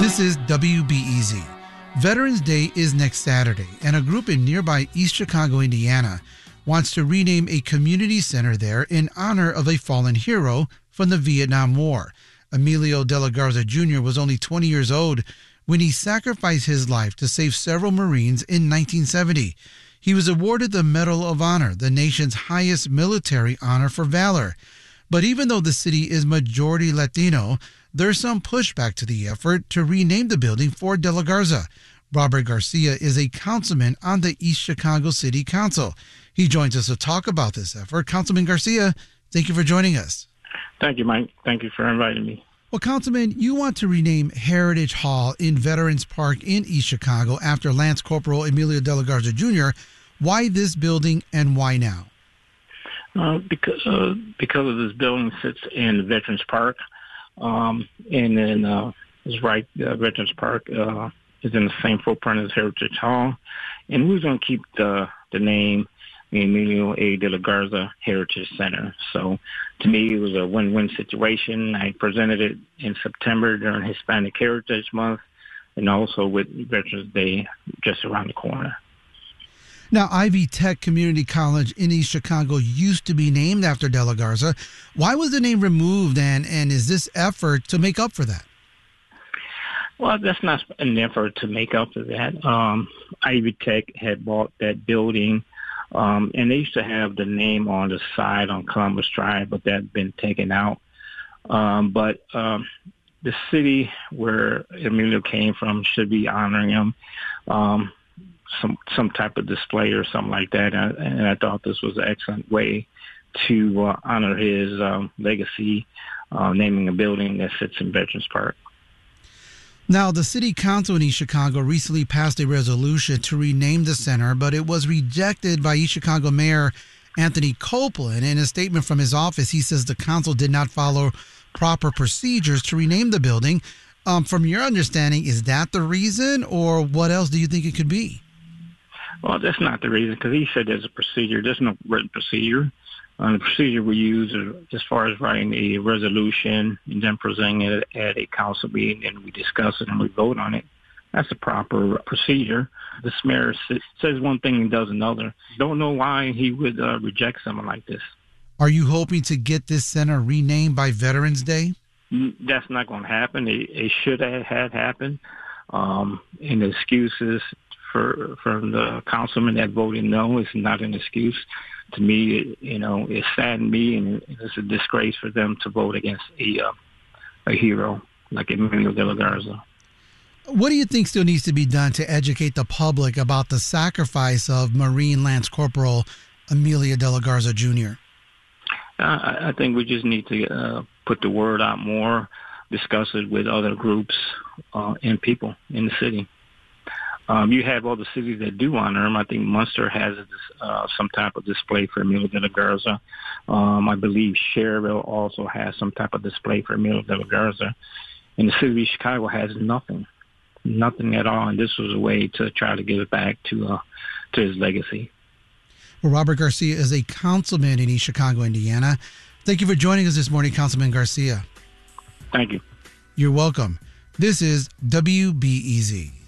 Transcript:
This is WBEZ. Veterans Day is next Saturday, and a group in nearby East Chicago, Indiana, wants to rename a community center there in honor of a fallen hero from the Vietnam War. Emilio de la Garza Jr. was only 20 years old when he sacrificed his life to save several Marines in 1970. He was awarded the Medal of Honor, the nation's highest military honor for valor. But even though the city is majority Latino, there's some pushback to the effort to rename the building for De La Garza. Robert Garcia is a councilman on the East Chicago City Council. He joins us to talk about this effort. Councilman Garcia, thank you for joining us. Thank you, Mike. Thank you for inviting me. Well, Councilman, you want to rename Heritage Hall in Veterans Park in East Chicago after Lance Corporal Emilio De La Garza Jr. Why this building and why now? Uh, because uh, because of this building sits in Veterans Park, um, and then uh, it's right uh, Veterans Park uh, is in the same footprint as Heritage Hall, and we're going to keep the the name Emilio A. De La Garza Heritage Center. So to me, it was a win-win situation. I presented it in September during Hispanic Heritage Month, and also with Veterans Day just around the corner. Now, Ivy Tech Community College in East Chicago used to be named after De La Garza. Why was the name removed, and, and is this effort to make up for that? Well, that's not an effort to make up for that. Um, Ivy Tech had bought that building, um, and they used to have the name on the side on Columbus Drive, but that had been taken out. Um, but um, the city where Emilio came from should be honoring him. Um, some some type of display or something like that. And, and I thought this was an excellent way to uh, honor his um, legacy, uh, naming a building that sits in Veterans Park. Now, the City Council in East Chicago recently passed a resolution to rename the center, but it was rejected by East Chicago Mayor Anthony Copeland. In a statement from his office, he says the council did not follow proper procedures to rename the building. Um, from your understanding, is that the reason, or what else do you think it could be? Well, that's not the reason because he said there's a procedure. There's no written procedure. Uh, the procedure we use as far as writing a resolution and then presenting it at a council meeting and we discuss it and we vote on it. That's the proper procedure. The mayor says one thing and does another. Don't know why he would uh, reject someone like this. Are you hoping to get this center renamed by Veterans Day? Mm, that's not going to happen. It, it should have had happened. Um, and the excuses for from the councilman that voted no is not an excuse. To me, it, you know, it saddened me, and it's a disgrace for them to vote against a uh, a hero like Emilio de la Garza. What do you think still needs to be done to educate the public about the sacrifice of Marine Lance Corporal Emilio de la Garza Jr.? Uh, I think we just need to uh, put the word out more, discuss it with other groups uh, and people in the city. Um, you have all the cities that do honor him. I think Munster has uh, some type of display for Emilio de la Garza. Um, I believe Schererville also has some type of display for Emilio de la Garza. And the city of Chicago has nothing, nothing at all. And this was a way to try to give it back to uh, to his legacy. Well, Robert Garcia is a councilman in East Chicago, Indiana. Thank you for joining us this morning, Councilman Garcia. Thank you. You're welcome. This is WBEZ.